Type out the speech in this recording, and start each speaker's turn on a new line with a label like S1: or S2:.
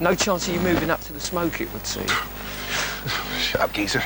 S1: No chance of you moving up to the smoke, it would seem.
S2: Shut up, geezer.